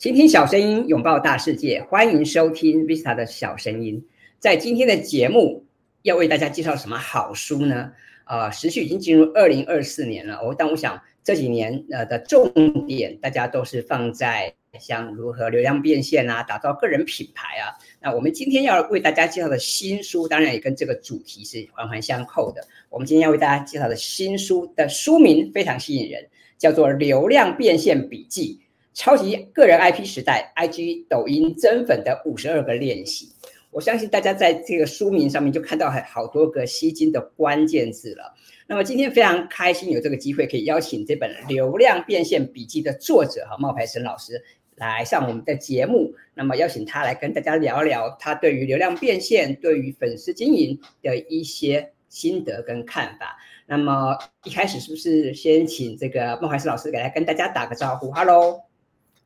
倾听小声音，拥抱大世界，欢迎收听 Vista 的小声音。在今天的节目，要为大家介绍什么好书呢？啊、呃，时序已经进入二零二四年了，我但我想这几年呃的重点，大家都是放在像如何流量变现啊，打造个人品牌啊。那我们今天要为大家介绍的新书，当然也跟这个主题是环环相扣的。我们今天要为大家介绍的新书的书名非常吸引人，叫做《流量变现笔记：超级个人 IP 时代，IG、抖音增粉的五十二个练习》。我相信大家在这个书名上面就看到很好多个吸睛的关键字了。那么今天非常开心有这个机会可以邀请这本《流量变现笔记》的作者哈冒牌生老师。来上我们的节目，那么邀请他来跟大家聊聊他对于流量变现、对于粉丝经营的一些心得跟看法。那么一开始是不是先请这个冒牌生老师给来跟大家打个招呼？Hello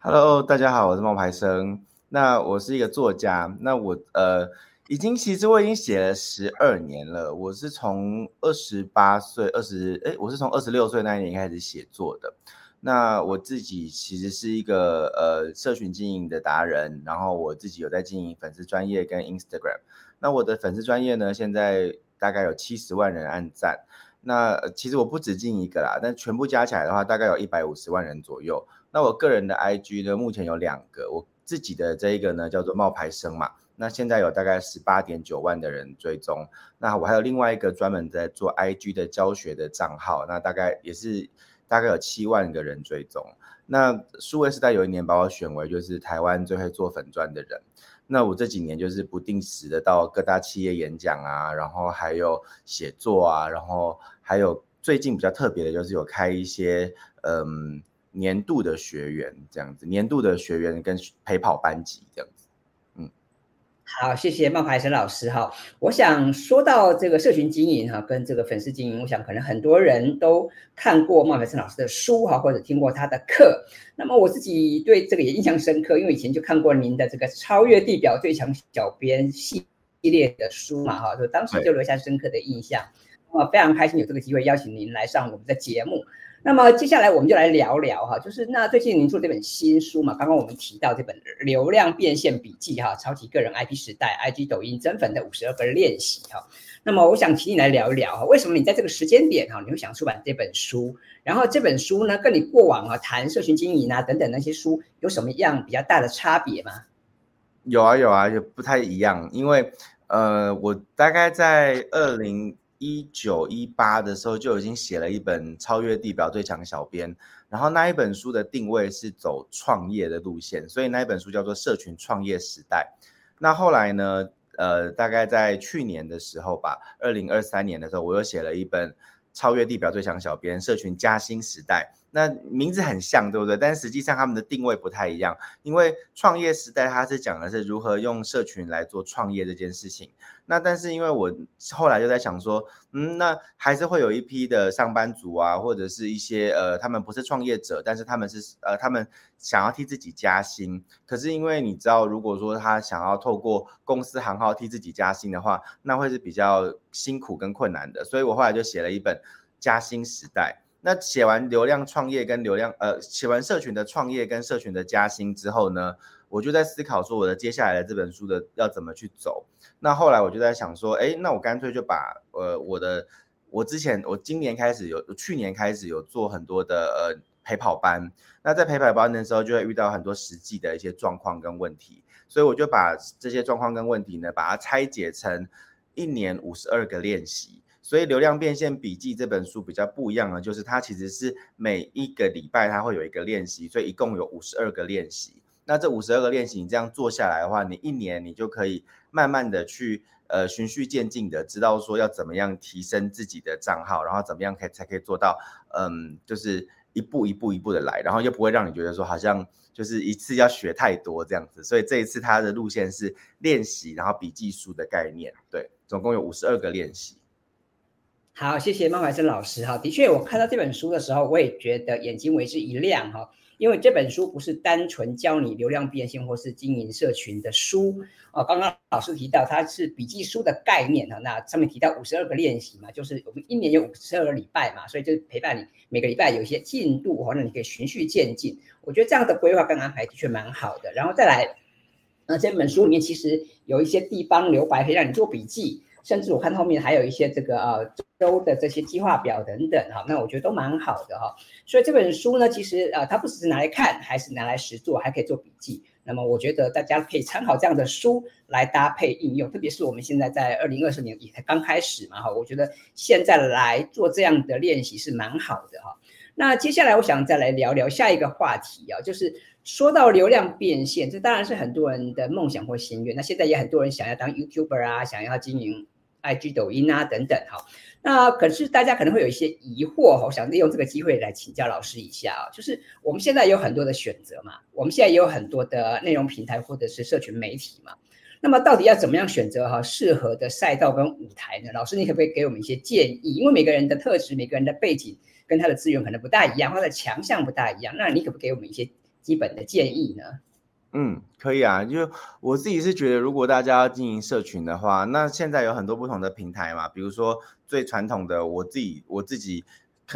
Hello，大家好，我是冒牌生。那我是一个作家，那我呃已经其实我已经写了十二年了。我是从二十八岁、二十哎，我是从二十六岁那一年开始写作的。那我自己其实是一个呃社群经营的达人，然后我自己有在经营粉丝专业跟 Instagram。那我的粉丝专业呢，现在大概有七十万人按赞。那其实我不止经营一个啦，但全部加起来的话，大概有一百五十万人左右。那我个人的 IG 呢，目前有两个，我自己的这一个呢叫做冒牌生嘛，那现在有大概十八点九万的人追踪。那我还有另外一个专门在做 IG 的教学的账号，那大概也是。大概有七万个人追踪。那数位时代有一年把我选为就是台湾最会做粉钻的人。那我这几年就是不定时的到各大企业演讲啊，然后还有写作啊，然后还有最近比较特别的就是有开一些嗯年度的学员这样子，年度的学员跟陪跑班级这样子。嗯好，谢谢冒牌生老师哈。我想说到这个社群经营哈，跟这个粉丝经营，我想可能很多人都看过冒牌生老师的书哈，或者听过他的课。那么我自己对这个也印象深刻，因为以前就看过您的这个《超越地表最强小编》系列的书嘛哈，就当时就留下深刻的印象。那么非常开心有这个机会邀请您来上我们的节目。那么接下来我们就来聊聊哈，就是那最近您出这本新书嘛，刚刚我们提到这本《流量变现笔记》哈，超级个人 IP 时代，IG 抖音增粉的五十二个练习哈。那么我想请你来聊一聊哈，为什么你在这个时间点哈，你会想出版这本书？然后这本书呢，跟你过往啊谈社群经营啊等等那些书有什么样比较大的差别吗？有啊有啊，也不太一样，因为呃，我大概在二零。一九一八的时候就已经写了一本《超越地表最强小编》，然后那一本书的定位是走创业的路线，所以那一本书叫做《社群创业时代》。那后来呢，呃，大概在去年的时候吧，二零二三年的时候，我又写了一本《超越地表最强小编：社群加薪时代》。那名字很像，对不对？但实际上他们的定位不太一样，因为创业时代它是讲的是如何用社群来做创业这件事情。那但是因为我后来就在想说，嗯，那还是会有一批的上班族啊，或者是一些呃，他们不是创业者，但是他们是呃，他们想要替自己加薪。可是因为你知道，如果说他想要透过公司行号替自己加薪的话，那会是比较辛苦跟困难的。所以我后来就写了一本《加薪时代》。那写完流量创业跟流量，呃，写完社群的创业跟社群的加薪之后呢，我就在思考说我的接下来的这本书的要怎么去走。那后来我就在想说，哎，那我干脆就把呃我的我之前我今年开始有，去年开始有做很多的呃陪跑班。那在陪跑班的时候就会遇到很多实际的一些状况跟问题，所以我就把这些状况跟问题呢，把它拆解成一年五十二个练习。所以《流量变现笔记》这本书比较不一样的，就是它其实是每一个礼拜它会有一个练习，所以一共有五十二个练习。那这五十二个练习，你这样做下来的话，你一年你就可以慢慢的去呃循序渐进的知道说要怎么样提升自己的账号，然后怎么样可以才可以做到嗯，就是一步一步一步的来，然后又不会让你觉得说好像就是一次要学太多这样子。所以这一次它的路线是练习，然后笔记书的概念，对，总共有五十二个练习。好，谢谢孟怀生老师哈。的确，我看到这本书的时候，我也觉得眼睛为之一亮哈。因为这本书不是单纯教你流量变现或是经营社群的书哦。刚刚老师提到它是笔记书的概念哈，那上面提到五十二个练习嘛，就是我们一年有五十二个礼拜嘛，所以就陪伴你每个礼拜有一些进度哈，那你可以循序渐进。我觉得这样的规划跟安排的确蛮好的。然后再来，那这本书里面其实有一些地方留白可以让你做笔记。甚至我看后面还有一些这个呃周的这些计划表等等哈，那我觉得都蛮好的哈。所以这本书呢，其实呃它不只是拿来看，还是拿来实做，还可以做笔记。那么我觉得大家可以参考这样的书来搭配应用，特别是我们现在在二零二四年也才刚开始嘛哈，我觉得现在来做这样的练习是蛮好的哈。那接下来我想再来聊聊下一个话题啊，就是说到流量变现，这当然是很多人的梦想或心愿。那现在也很多人想要当 YouTuber 啊，想要经营。IG、抖音啊等等哈，那可是大家可能会有一些疑惑哈，我想利用这个机会来请教老师一下啊，就是我们现在有很多的选择嘛，我们现在也有很多的内容平台或者是社群媒体嘛，那么到底要怎么样选择哈适合的赛道跟舞台呢？老师你可不可以给我们一些建议？因为每个人的特质、每个人的背景跟他的资源可能不大一样，他的强项不大一样，那你可不可以给我们一些基本的建议呢？嗯，可以啊，就我自己是觉得，如果大家要经营社群的话，那现在有很多不同的平台嘛，比如说最传统的，我自己我自己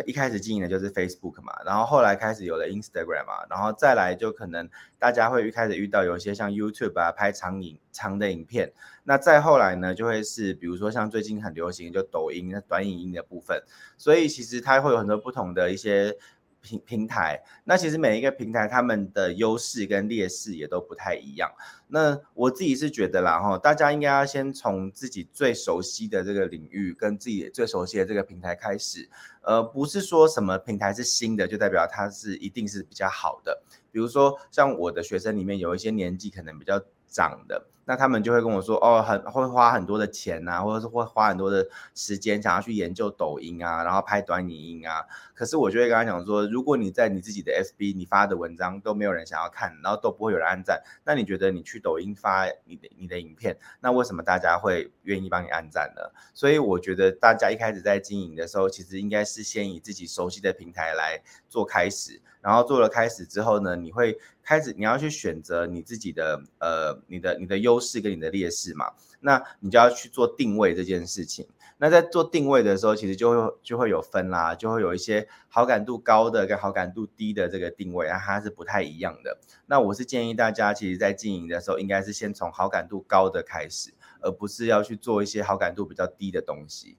一开始经营的就是 Facebook 嘛，然后后来开始有了 Instagram 嘛，然后再来就可能大家会一开始遇到有一些像 YouTube 啊，拍长影长的影片，那再后来呢，就会是比如说像最近很流行就抖音那短影音的部分，所以其实它会有很多不同的一些。平平台，那其实每一个平台他们的优势跟劣势也都不太一样。那我自己是觉得啦，哈，大家应该要先从自己最熟悉的这个领域跟自己最熟悉的这个平台开始，呃，不是说什么平台是新的就代表它是一定是比较好的。比如说像我的学生里面有一些年纪可能比较涨的。那他们就会跟我说，哦，很会花很多的钱呐、啊，或者是会花很多的时间，想要去研究抖音啊，然后拍短影音啊。可是我就会跟他讲说，如果你在你自己的 FB 你发的文章都没有人想要看，然后都不会有人按赞，那你觉得你去抖音发你的你的影片，那为什么大家会愿意帮你按赞呢？所以我觉得大家一开始在经营的时候，其实应该是先以自己熟悉的平台来做开始，然后做了开始之后呢，你会开始你要去选择你自己的呃你的你的优势跟你的劣势嘛，那你就要去做定位这件事情。那在做定位的时候，其实就会就会有分啦，就会有一些好感度高的跟好感度低的这个定位啊，它是不太一样的。那我是建议大家，其实在经营的时候，应该是先从好感度高的开始，而不是要去做一些好感度比较低的东西。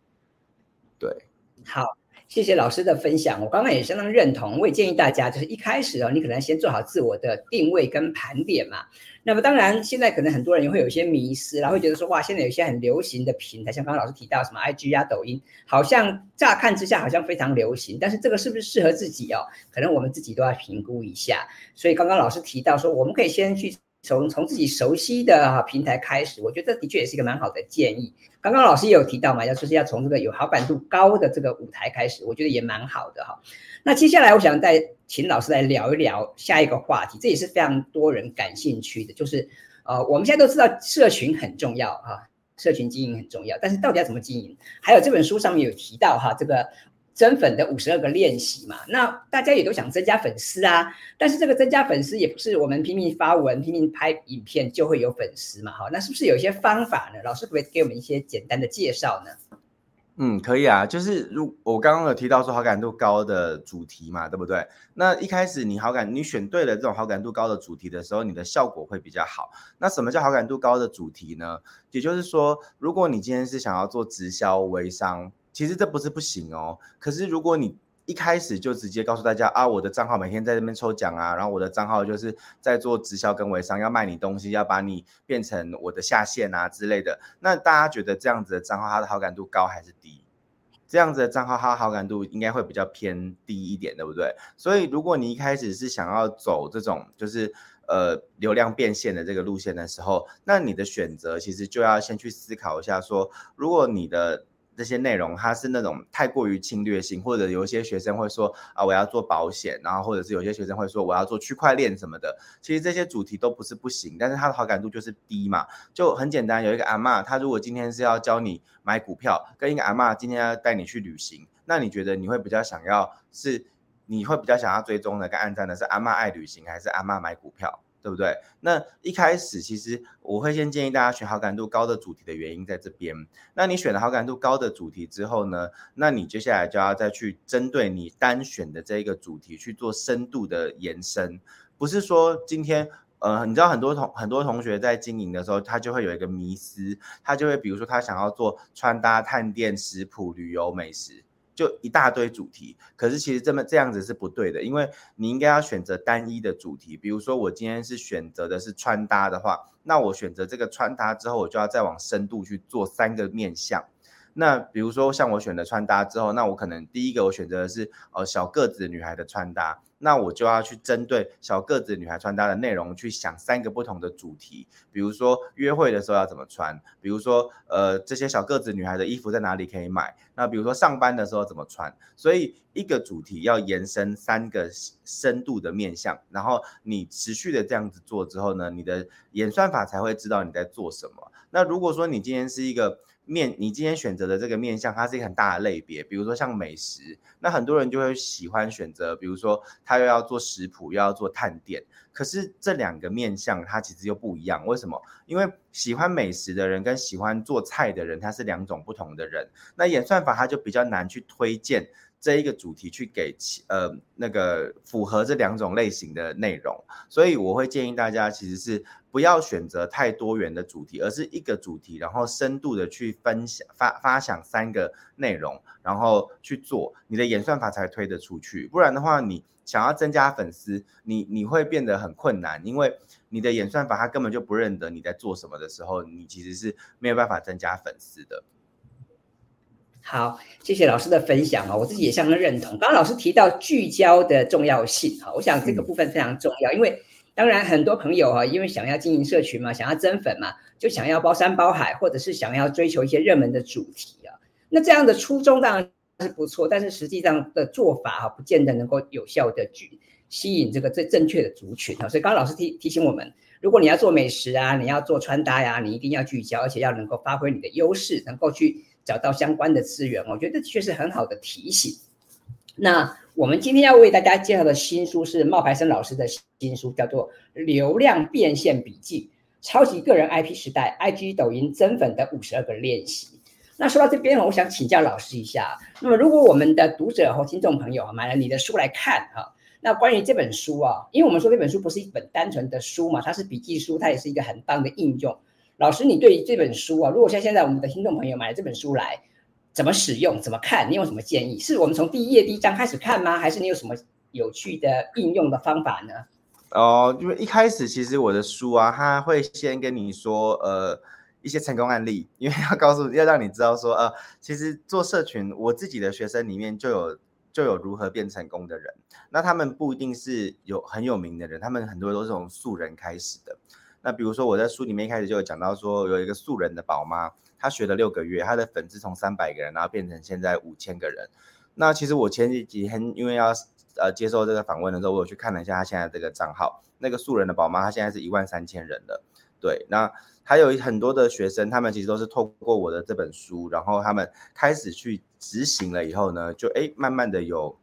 对，好。谢谢老师的分享，我刚刚也相当认同。我也建议大家，就是一开始哦，你可能先做好自我的定位跟盘点嘛。那么当然，现在可能很多人也会有一些迷思，然后会觉得说，哇，现在有一些很流行的平台，像刚刚老师提到什么 IG 啊、抖音，好像乍看之下好像非常流行，但是这个是不是适合自己哦？可能我们自己都要评估一下。所以刚刚老师提到说，我们可以先去。从从自己熟悉的哈平台开始，我觉得这的确也是一个蛮好的建议。刚刚老师也有提到嘛，要说是要从这个有好感度高的这个舞台开始，我觉得也蛮好的哈。那接下来我想再请老师来聊一聊下一个话题，这也是非常多人感兴趣的，就是呃，我们现在都知道社群很重要哈，社群经营很重要，但是到底要怎么经营？还有这本书上面有提到哈，这个。增粉的五十二个练习嘛，那大家也都想增加粉丝啊，但是这个增加粉丝也不是我们拼命发文、拼命拍影片就会有粉丝嘛，哈，那是不是有一些方法呢？老师可不可以给我们一些简单的介绍呢？嗯，可以啊，就是如我刚刚有提到说好感度高的主题嘛，对不对？那一开始你好感你选对了这种好感度高的主题的时候，你的效果会比较好。那什么叫好感度高的主题呢？也就是说，如果你今天是想要做直销微商。其实这不是不行哦，可是如果你一开始就直接告诉大家啊，我的账号每天在这边抽奖啊，然后我的账号就是在做直销跟微商，要卖你东西，要把你变成我的下线啊之类的，那大家觉得这样子的账号它的好感度高还是低？这样子的账号它的好感度应该会比较偏低一点，对不对？所以如果你一开始是想要走这种就是呃流量变现的这个路线的时候，那你的选择其实就要先去思考一下说，说如果你的这些内容，它是那种太过于侵略性，或者有一些学生会说啊，我要做保险，然后或者是有些学生会说我要做区块链什么的。其实这些主题都不是不行，但是它的好感度就是低嘛。就很简单，有一个阿嬷，她如果今天是要教你买股票，跟一个阿嬷今天要带你去旅行，那你觉得你会比较想要是，你会比较想要追踪的跟按赞的是阿嬷爱旅行，还是阿嬷买股票？对不对？那一开始其实我会先建议大家选好感度高的主题的原因在这边。那你选了好感度高的主题之后呢，那你接下来就要再去针对你单选的这一个主题去做深度的延伸。不是说今天，呃，你知道很多同很多同学在经营的时候，他就会有一个迷思，他就会比如说他想要做穿搭、探店、食谱、旅游、美食。就一大堆主题，可是其实这么这样子是不对的，因为你应该要选择单一的主题。比如说我今天是选择的是穿搭的话，那我选择这个穿搭之后，我就要再往深度去做三个面向。那比如说像我选择穿搭之后，那我可能第一个我选择的是呃小个子女孩的穿搭。那我就要去针对小个子女孩穿搭的内容去想三个不同的主题，比如说约会的时候要怎么穿，比如说呃这些小个子女孩的衣服在哪里可以买，那比如说上班的时候怎么穿，所以一个主题要延伸三个深度的面向，然后你持续的这样子做之后呢，你的演算法才会知道你在做什么。那如果说你今天是一个面，你今天选择的这个面相，它是一个很大的类别，比如说像美食，那很多人就会喜欢选择，比如说他又要做食谱，又要做探店，可是这两个面相它其实又不一样，为什么？因为喜欢美食的人跟喜欢做菜的人，他是两种不同的人，那演算法它就比较难去推荐。这一个主题去给呃那个符合这两种类型的内容，所以我会建议大家其实是不要选择太多元的主题，而是一个主题，然后深度的去分享发发想三个内容，然后去做，你的演算法才推得出去。不然的话，你想要增加粉丝，你你会变得很困难，因为你的演算法它根本就不认得你在做什么的时候，你其实是没有办法增加粉丝的。好，谢谢老师的分享啊，我自己也相当认同。刚刚老师提到聚焦的重要性哈，我想这个部分非常重要，因为当然很多朋友哈，因为想要经营社群嘛，想要增粉嘛，就想要包山包海，或者是想要追求一些热门的主题啊。那这样的初衷当然是不错，但是实际上的做法哈，不见得能够有效的去吸引这个最正确的族群啊。所以刚刚老师提提醒我们，如果你要做美食啊，你要做穿搭呀、啊，你一定要聚焦，而且要能够发挥你的优势，能够去。找到相关的资源，我觉得确实很好的提醒。那我们今天要为大家介绍的新书是冒牌生老师的新书，叫做《流量变现笔记：超级个人 IP 时代，IG 抖音增粉的五十二个练习》。那说到这边，我想请教老师一下。那么，如果我们的读者和听众朋友买了你的书来看哈，那关于这本书啊，因为我们说这本书不是一本单纯的书嘛，它是笔记书，它也是一个很棒的应用。老师，你对于这本书啊，如果像现在我们的听众朋友买了这本书来，怎么使用、怎么看？你有什么建议？是我们从第一页第一章开始看吗？还是你有什么有趣的应用的方法呢？哦，因为一开始其实我的书啊，他会先跟你说，呃，一些成功案例，因为要告诉，要让你知道说，呃，其实做社群，我自己的学生里面就有就有如何变成功的人，那他们不一定是有很有名的人，他们很多都是从素人开始的。那比如说我在书里面一开始就有讲到说，有一个素人的宝妈，她学了六个月，她的粉丝从三百个人，然后变成现在五千个人。那其实我前几天因为要呃接受这个访问的时候，我有去看了一下她现在这个账号，那个素人的宝妈她现在是一万三千人了。对，那还有很多的学生，他们其实都是透过我的这本书，然后他们开始去执行了以后呢，就哎慢慢的有。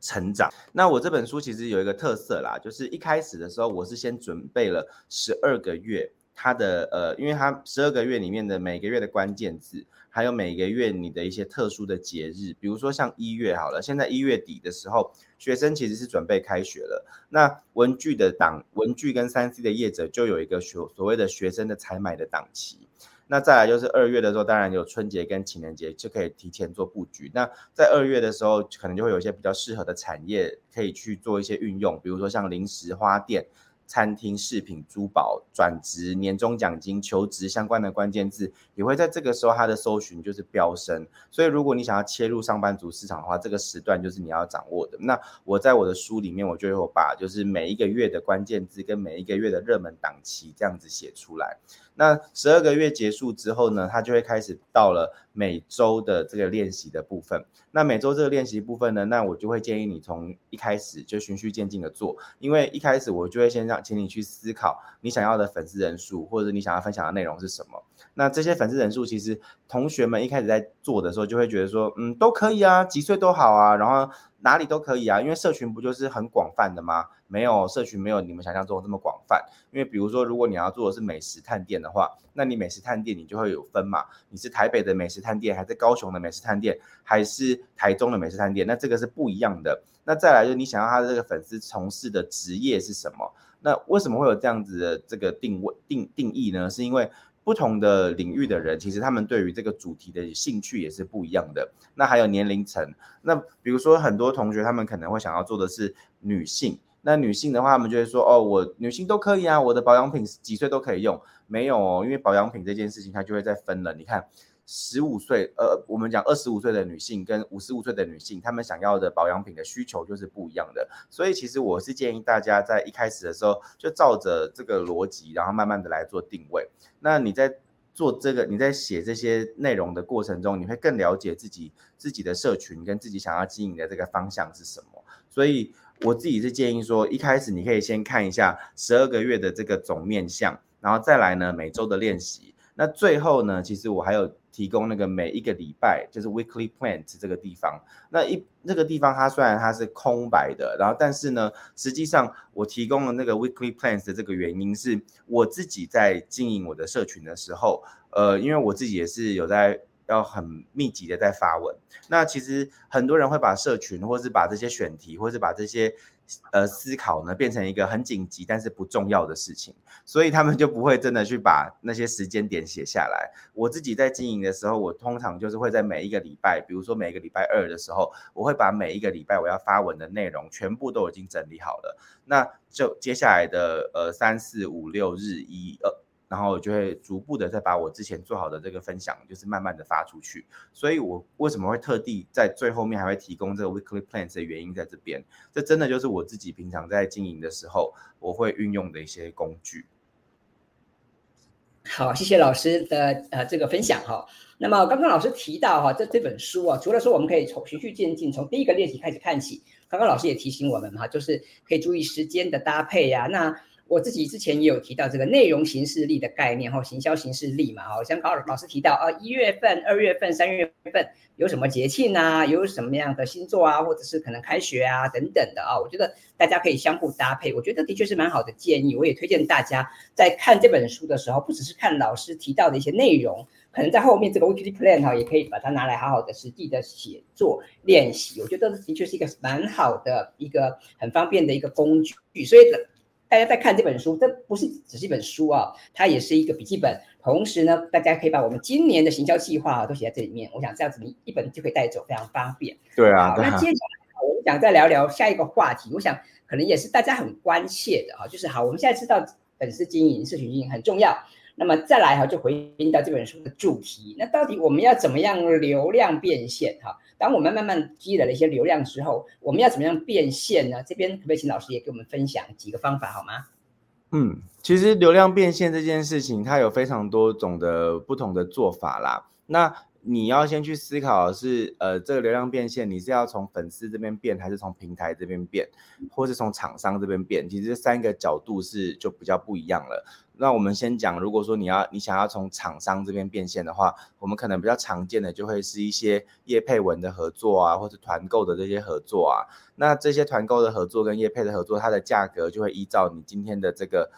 成长。那我这本书其实有一个特色啦，就是一开始的时候，我是先准备了十二个月，它的呃，因为它十二个月里面的每个月的关键字，还有每个月你的一些特殊的节日，比如说像一月好了，现在一月底的时候，学生其实是准备开学了。那文具的档，文具跟三 C 的业者就有一个所所谓的学生的采买的档期。那再来就是二月的时候，当然有春节跟情人节就可以提前做布局。那在二月的时候，可能就会有一些比较适合的产业可以去做一些运用，比如说像零食、花店。餐厅、饰品、珠宝、转职、年终奖金、求职相关的关键字，也会在这个时候它的搜寻就是飙升。所以，如果你想要切入上班族市场的话，这个时段就是你要掌握的。那我在我的书里面，我就有把就是每一个月的关键字跟每一个月的热门档期这样子写出来。那十二个月结束之后呢，他就会开始到了每周的这个练习的部分。那每周这个练习部分呢，那我就会建议你从一开始就循序渐进的做，因为一开始我就会先让请你去思考你想要的粉丝人数，或者你想要分享的内容是什么。那这些粉丝人数，其实同学们一开始在做的时候就会觉得说，嗯，都可以啊，几岁都好啊，然后哪里都可以啊，因为社群不就是很广泛的吗？没有社群没有你们想象中这么广泛。因为比如说，如果你要做的是美食探店的话，那你美食探店你就会有分嘛，你是台北的美食探店，还是高雄的美食探店，还是台中的美食探店？那这个是不一样的。那再来就是你想要他的这个粉丝从事的职业是什么？那为什么会有这样子的这个定位定定义呢？是因为不同的领域的人，其实他们对于这个主题的兴趣也是不一样的。那还有年龄层，那比如说很多同学他们可能会想要做的是女性，那女性的话，他们就会说哦，我女性都可以啊，我的保养品几岁都可以用。没有哦，因为保养品这件事情它就会再分了。你看。十五岁，呃，我们讲二十五岁的女性跟五十五岁的女性，她们想要的保养品的需求就是不一样的。所以其实我是建议大家在一开始的时候就照着这个逻辑，然后慢慢的来做定位。那你在做这个，你在写这些内容的过程中，你会更了解自己自己的社群跟自己想要经营的这个方向是什么。所以我自己是建议说，一开始你可以先看一下十二个月的这个总面向，然后再来呢每周的练习。那最后呢，其实我还有。提供那个每一个礼拜就是 weekly plans 这个地方，那一那个地方它虽然它是空白的，然后但是呢，实际上我提供了那个 weekly plans 的这个原因是我自己在经营我的社群的时候，呃，因为我自己也是有在要很密集的在发文，那其实很多人会把社群或是把这些选题或是把这些。呃，思考呢变成一个很紧急但是不重要的事情，所以他们就不会真的去把那些时间点写下来。我自己在经营的时候，我通常就是会在每一个礼拜，比如说每个礼拜二的时候，我会把每一个礼拜我要发文的内容全部都已经整理好了。那就接下来的呃三四五六日一二。然后我就会逐步的再把我之前做好的这个分享，就是慢慢的发出去。所以，我为什么会特地在最后面还会提供这个 weekly plans 的原因在这边，这真的就是我自己平常在经营的时候，我会运用的一些工具。好，谢谢老师的呃这个分享哈。那么刚刚老师提到哈，这这本书啊，除了说我们可以从循序渐进，从第一个练习开始看起，刚刚老师也提醒我们哈，就是可以注意时间的搭配呀、那。我自己之前也有提到这个内容形式力的概念，哈，行销形式力嘛，好，像高老师提到啊，一月份、二月份、三月份有什么节庆啊，有什么样的星座啊，或者是可能开学啊等等的啊，我觉得大家可以相互搭配，我觉得的确是蛮好的建议。我也推荐大家在看这本书的时候，不只是看老师提到的一些内容，可能在后面这个 weekly plan 哈，也可以把它拿来好好的实际的写作练习。我觉得的确是一个蛮好的一个很方便的一个工具，所以。大家在看这本书，这不是只是一本书啊，它也是一个笔记本。同时呢，大家可以把我们今年的行销计划啊都写在这里面。我想这样子，你一本就可以带走，非常方便。对啊。好，那接下来我们想再聊聊下一个话题。我想可能也是大家很关切的啊，就是好，我们现在知道粉丝经营、社群经营很重要。那么再来哈，就回应到这本书的主题。那到底我们要怎么样流量变现哈？当我们慢慢积累了一些流量之后，我们要怎么样变现呢？这边可不可以请老师也给我们分享几个方法好吗？嗯，其实流量变现这件事情，它有非常多种的不同的做法啦。那你要先去思考是，呃，这个流量变现，你是要从粉丝这边变，还是从平台这边变，或是从厂商这边变？其实这三个角度是就比较不一样了。那我们先讲，如果说你要你想要从厂商这边变现的话，我们可能比较常见的就会是一些业配文的合作啊，或者团购的这些合作啊。那这些团购的合作跟业配的合作，它的价格就会依照你今天的这个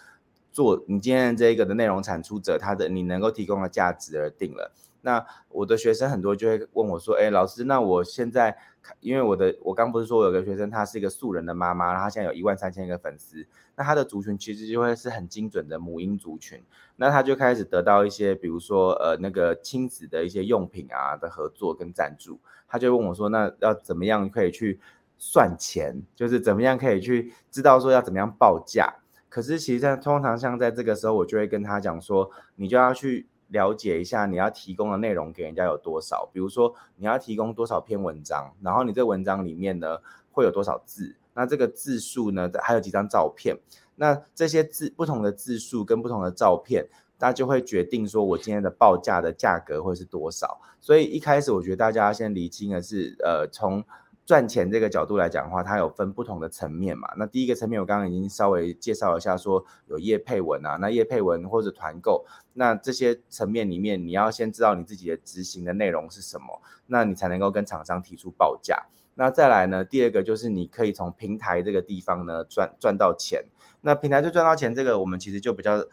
做，你今天这个的内容产出者，他的你能够提供的价值而定了。那我的学生很多就会问我说：“哎，老师，那我现在因为我的我刚不是说我有个学生，她是一个素人的妈妈，然后她现在有一万三千个粉丝，那她的族群其实就会是很精准的母婴族群，那她就开始得到一些比如说呃那个亲子的一些用品啊的合作跟赞助，她就问我说：那要怎么样可以去算钱？就是怎么样可以去知道说要怎么样报价？可是其实像通常像在这个时候，我就会跟她讲说，你就要去。”了解一下你要提供的内容给人家有多少，比如说你要提供多少篇文章，然后你这文章里面呢会有多少字，那这个字数呢还有几张照片，那这些字不同的字数跟不同的照片那就会决定说我今天的报价的价格会是多少。所以一开始我觉得大家先厘清的是，呃，从赚钱这个角度来讲的话，它有分不同的层面嘛。那第一个层面我刚刚已经稍微介绍一下，说有业配文啊，那业配文或者团购，那这些层面里面，你要先知道你自己的执行的内容是什么，那你才能够跟厂商提出报价。那再来呢，第二个就是你可以从平台这个地方呢赚赚到钱。那平台就赚到钱，这个我们其实就比较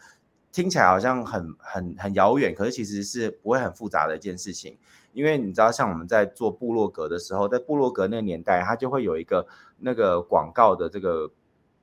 听起来好像很很很遥远，可是其实是不会很复杂的一件事情。因为你知道，像我们在做部落格的时候，在部落格那个年代，它就会有一个那个广告的这个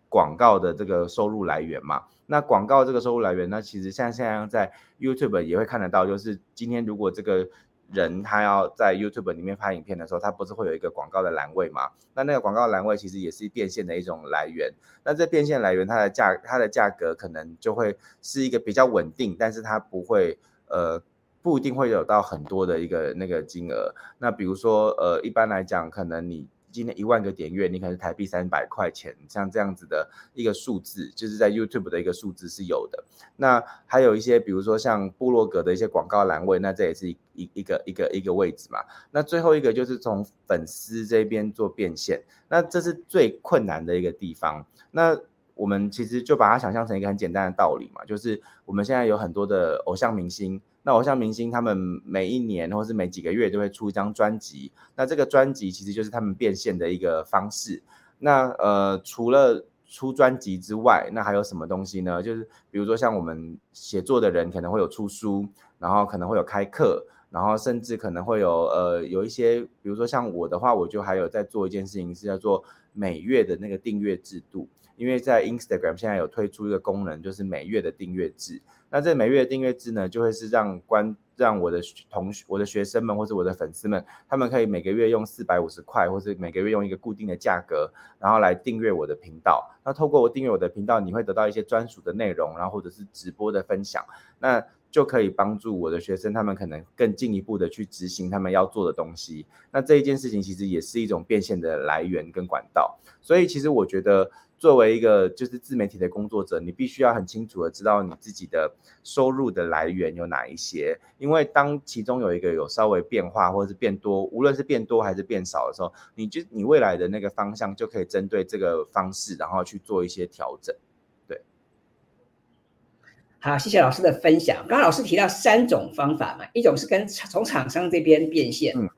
广告的这个收入来源嘛。那广告这个收入来源，那其实像现在在 YouTube 也会看得到，就是今天如果这个。人他要在 YouTube 里面拍影片的时候，他不是会有一个广告的栏位嘛？那那个广告栏位其实也是变现的一种来源。那这变现来源，它的价它的价格可能就会是一个比较稳定，但是它不会呃不一定会有到很多的一个那个金额。那比如说呃一般来讲，可能你。今天一万个点阅，你可能台币三百块钱，像这样子的一个数字，就是在 YouTube 的一个数字是有的。那还有一些，比如说像部落格的一些广告栏位，那这也是一一一个一个一个位置嘛。那最后一个就是从粉丝这边做变现，那这是最困难的一个地方。那我们其实就把它想象成一个很简单的道理嘛，就是我们现在有很多的偶像明星。那偶像明星他们每一年或是每几个月都会出一张专辑，那这个专辑其实就是他们变现的一个方式。那呃，除了出专辑之外，那还有什么东西呢？就是比如说像我们写作的人可能会有出书，然后可能会有开课，然后甚至可能会有呃有一些，比如说像我的话，我就还有在做一件事情是叫做每月的那个订阅制度。因为在 Instagram 现在有推出一个功能，就是每月的订阅制。那这每月的订阅制呢，就会是让观让我的同学、我的学生们或是我的粉丝们，他们可以每个月用四百五十块，或者每个月用一个固定的价格，然后来订阅我的频道。那透过我订阅我的频道，你会得到一些专属的内容，然后或者是直播的分享。那就可以帮助我的学生，他们可能更进一步的去执行他们要做的东西。那这一件事情其实也是一种变现的来源跟管道。所以其实我觉得，作为一个就是自媒体的工作者，你必须要很清楚的知道你自己的收入的来源有哪一些。因为当其中有一个有稍微变化或者是变多，无论是变多还是变少的时候，你就你未来的那个方向就可以针对这个方式，然后去做一些调整。好，谢谢老师的分享。刚刚老师提到三种方法嘛，一种是跟从厂商这边变现，嗯，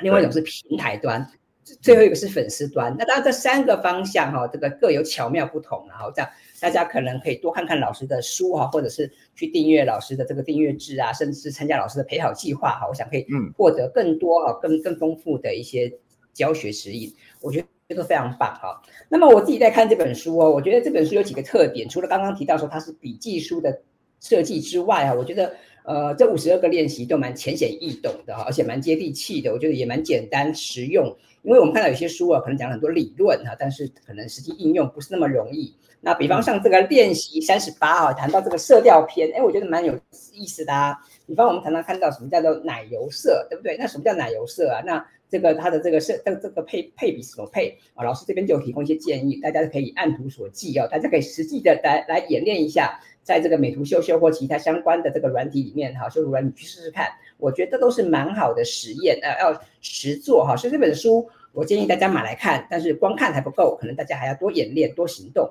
另外一种是平台端，嗯、最后一个是粉丝端。那当然这三个方向哈，这个各有巧妙不同。然后这样大家可能可以多看看老师的书哈，或者是去订阅老师的这个订阅制啊，甚至是参加老师的陪跑计划哈。我想可以获得更多啊，更更丰富的一些教学指引。我觉得这个非常棒哈。那么我自己在看这本书哦，我觉得这本书有几个特点，除了刚刚提到说它是笔记书的设计之外啊，我觉得呃这五十二个练习都蛮浅显易懂的哈，而且蛮接地气的，我觉得也蛮简单实用。因为我们看到有些书啊，可能讲很多理论哈，但是可能实际应用不是那么容易。那比方像这个练习三十八啊，谈到这个色调篇，哎，我觉得蛮有意思的啊。比方我们常常看到什么叫做奶油色，对不对？那什么叫奶油色啊？那这个它的这个是这个这个配配比怎么配啊？老师这边就提供一些建议，大家可以按图索骥哦，大家可以实际的来来演练一下，在这个美图秀秀或其他相关的这个软体里面哈，修图软体去试试看，我觉得都是蛮好的实验，呃，要实做哈。所以这本书我建议大家买来看，但是光看还不够，可能大家还要多演练、多行动。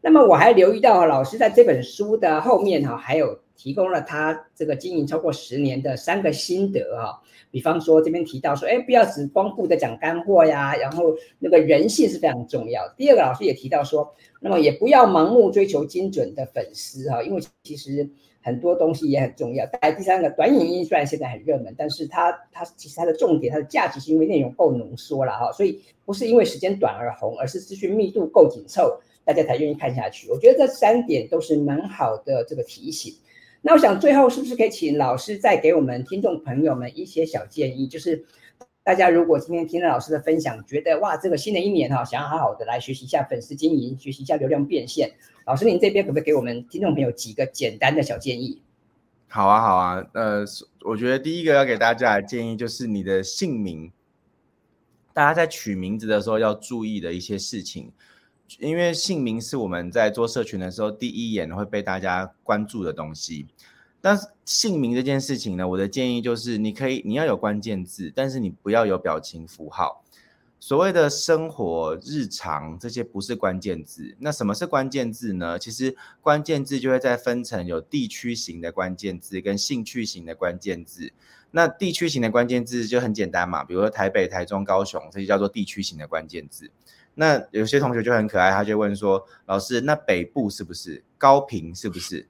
那么我还留意到老师在这本书的后面哈，还有提供了他这个经营超过十年的三个心得哈。比方说这边提到说，哎，不要只光顾着讲干货呀，然后那个人性是非常重要。第二个老师也提到说，那么也不要盲目追求精准的粉丝哈，因为其实很多东西也很重要。再来第三个，短影音虽然现在很热门，但是它它其实它的重点，它的价值是因为内容够浓缩了哈，所以不是因为时间短而红，而是资讯密度够紧凑，大家才愿意看下去。我觉得这三点都是蛮好的这个提醒。那我想最后是不是可以请老师再给我们听众朋友们一些小建议？就是大家如果今天听了老师的分享，觉得哇，这个新的一年哈，想要好好的来学习一下粉丝经营，学习一下流量变现，老师您这边可不可以给我们听众朋友几个简单的小建议？好啊，好啊，呃，我觉得第一个要给大家的建议就是你的姓名，大家在取名字的时候要注意的一些事情。因为姓名是我们在做社群的时候第一眼会被大家关注的东西。但是姓名这件事情呢，我的建议就是，你可以你要有关键字，但是你不要有表情符号。所谓的生活日常这些不是关键字，那什么是关键字呢？其实关键字就会再分成有地区型的关键字跟兴趣型的关键字。那地区型的关键字就很简单嘛，比如说台北、台中、高雄，这些叫做地区型的关键字。那有些同学就很可爱，他就问说：“老师，那北部是不是？高频是不是？”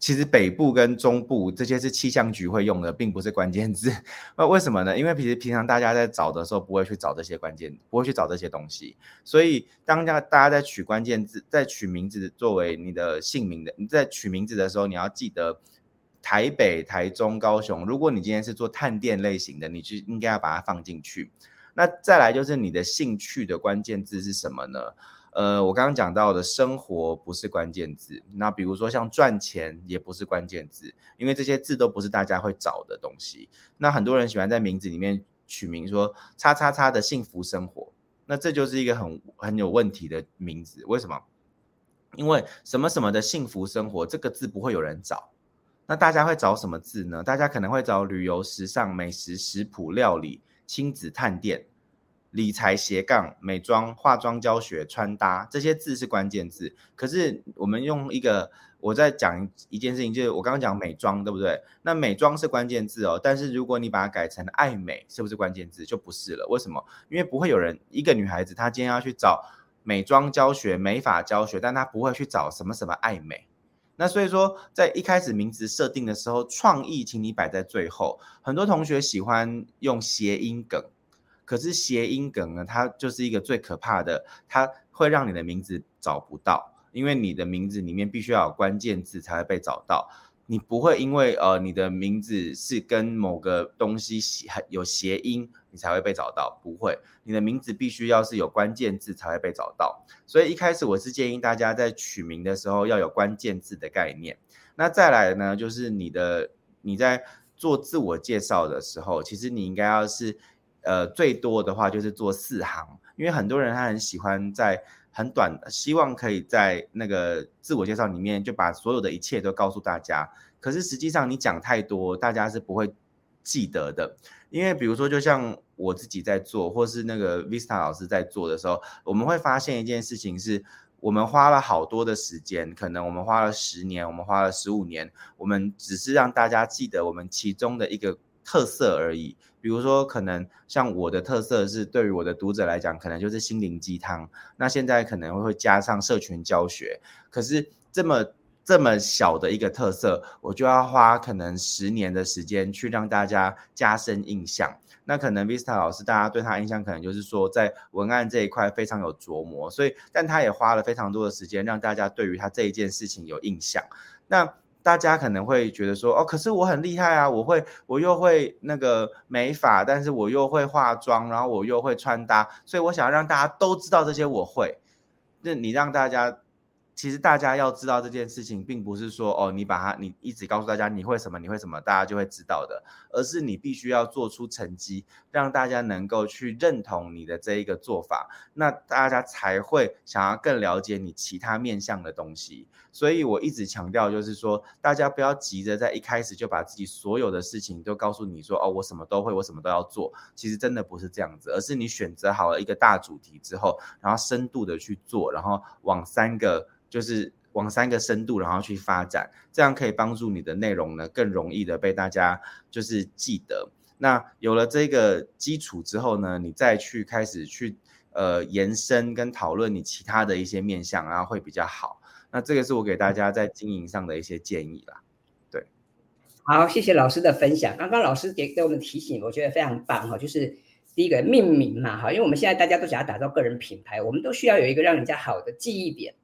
其实北部跟中部这些是气象局会用的，并不是关键字。那为什么呢？因为平时平常大家在找的时候不会去找这些关键，不会去找这些东西。所以当家大家在取关键字，在取名字作为你的姓名的，你在取名字的时候，你要记得台北、台中、高雄。如果你今天是做探店类型的，你就应该要把它放进去。那再来就是你的兴趣的关键字是什么呢？呃，我刚刚讲到的生活不是关键字，那比如说像赚钱也不是关键字，因为这些字都不是大家会找的东西。那很多人喜欢在名字里面取名说“叉叉叉”的幸福生活，那这就是一个很很有问题的名字。为什么？因为什么什么的幸福生活这个字不会有人找，那大家会找什么字呢？大家可能会找旅游、时尚、美食、食谱、料理、亲子探店。理财斜杠美妆化妆教学穿搭这些字是关键字，可是我们用一个，我在讲一件事情，就是我刚刚讲美妆，对不对？那美妆是关键字哦，但是如果你把它改成爱美，是不是关键字？就不是了。为什么？因为不会有人一个女孩子她今天要去找美妆教学、美发教学，但她不会去找什么什么爱美。那所以说，在一开始名字设定的时候，创意请你摆在最后。很多同学喜欢用谐音梗。可是谐音梗呢，它就是一个最可怕的，它会让你的名字找不到，因为你的名字里面必须要有关键字才会被找到。你不会因为呃你的名字是跟某个东西有谐音，你才会被找到，不会。你的名字必须要是有关键字才会被找到。所以一开始我是建议大家在取名的时候要有关键字的概念。那再来呢，就是你的你在做自我介绍的时候，其实你应该要是。呃，最多的话就是做四行，因为很多人他很喜欢在很短，希望可以在那个自我介绍里面就把所有的一切都告诉大家。可是实际上你讲太多，大家是不会记得的。因为比如说，就像我自己在做，或是那个 Vista 老师在做的时候，我们会发现一件事情是，我们花了好多的时间，可能我们花了十年，我们花了十五年，我们只是让大家记得我们其中的一个。特色而已，比如说，可能像我的特色是，对于我的读者来讲，可能就是心灵鸡汤。那现在可能会加上社群教学，可是这么这么小的一个特色，我就要花可能十年的时间去让大家加深印象。那可能 Vista 老师，大家对他印象可能就是说，在文案这一块非常有琢磨，所以，但他也花了非常多的时间，让大家对于他这一件事情有印象。那大家可能会觉得说，哦，可是我很厉害啊，我会，我又会那个美发，但是我又会化妆，然后我又会穿搭，所以我想要让大家都知道这些我会，那你让大家。其实大家要知道这件事情，并不是说哦，你把它，你一直告诉大家你会什么，你会什么，大家就会知道的，而是你必须要做出成绩，让大家能够去认同你的这一个做法，那大家才会想要更了解你其他面向的东西。所以我一直强调，就是说，大家不要急着在一开始就把自己所有的事情都告诉你说，哦，我什么都会，我什么都要做。其实真的不是这样子，而是你选择好了一个大主题之后，然后深度的去做，然后往三个。就是往三个深度，然后去发展，这样可以帮助你的内容呢，更容易的被大家就是记得。那有了这个基础之后呢，你再去开始去呃延伸跟讨论你其他的一些面向，然后会比较好。那这个是我给大家在经营上的一些建议啦。对，好，谢谢老师的分享。刚刚老师给给我们提醒，我觉得非常棒哈，就是第一个命名嘛哈，因为我们现在大家都想要打造个人品牌，我们都需要有一个让人家好的记忆点。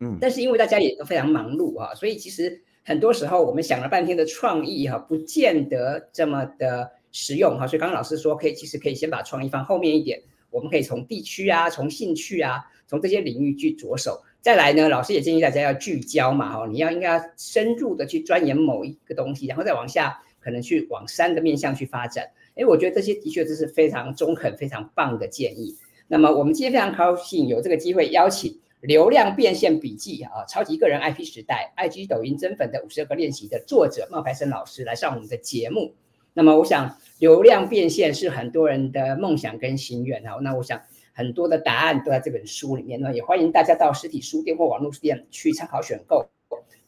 嗯，但是因为大家也都非常忙碌啊，所以其实很多时候我们想了半天的创意哈，不见得这么的实用哈。所以刚刚老师说，可以其实可以先把创意放后面一点，我们可以从地区啊，从兴趣啊，从这些领域去着手。再来呢，老师也建议大家要聚焦嘛哈，你要应该要深入的去钻研某一个东西，然后再往下可能去往三个面向去发展。哎，我觉得这些的确这是非常中肯、非常棒的建议。那么我们今天非常高兴有这个机会邀请。流量变现笔记啊，超级个人 IP 时代，IG 抖音增粉的五十二个练习的作者冒牌生老师来上我们的节目。那么，我想流量变现是很多人的梦想跟心愿啊。那我想很多的答案都在这本书里面呢，也欢迎大家到实体书店或网络书店去参考选购。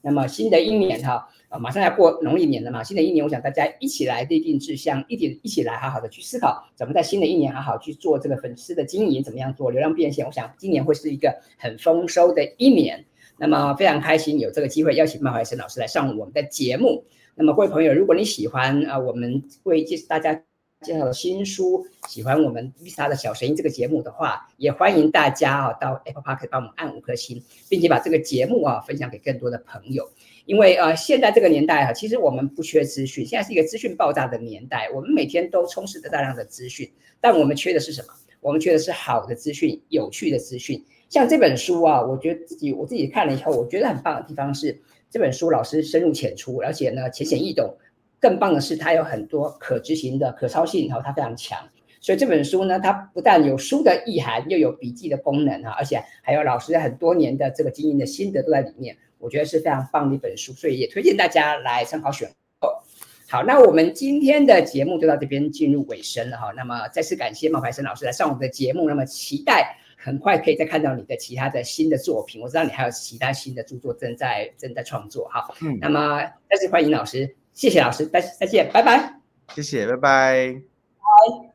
那么新的一年哈，马上要过农历年了嘛，新的一年，我想大家一起来立定志向，一起一起来好好的去思考，怎么在新的一年好好去做这个粉丝的经营，怎么样做流量变现。我想今年会是一个很丰收的一年。那么非常开心有这个机会邀请冒牌生老师来上我们的节目。那么各位朋友，如果你喜欢啊，我们为大家。介绍的新书，喜欢我们 VISA 的小神医这个节目的话，也欢迎大家啊到 Apple Park 帮我们按五颗星，并且把这个节目啊分享给更多的朋友。因为呃现在这个年代啊，其实我们不缺资讯，现在是一个资讯爆炸的年代，我们每天都充斥着大量的资讯，但我们缺的是什么？我们缺的是好的资讯、有趣的资讯。像这本书啊，我觉得自己我自己看了以后，我觉得很棒的地方是这本书老师深入浅出，而且呢浅显易懂。更棒的是，它有很多可执行的可操性，然后它非常强。所以这本书呢，它不但有书的意涵，又有笔记的功能啊，而且还有老师很多年的这个经营的心得都在里面。我觉得是非常棒的一本书，所以也推荐大家来参考选购。好，那我们今天的节目就到这边进入尾声了哈。那么再次感谢冒牌生老师来上我们的节目，那么期待很快可以再看到你的其他的新的作品。我知道你还有其他新的著作正在正在创作哈。嗯，那么再次欢迎老师。谢谢老师，再再见，拜拜。谢谢，拜拜。拜。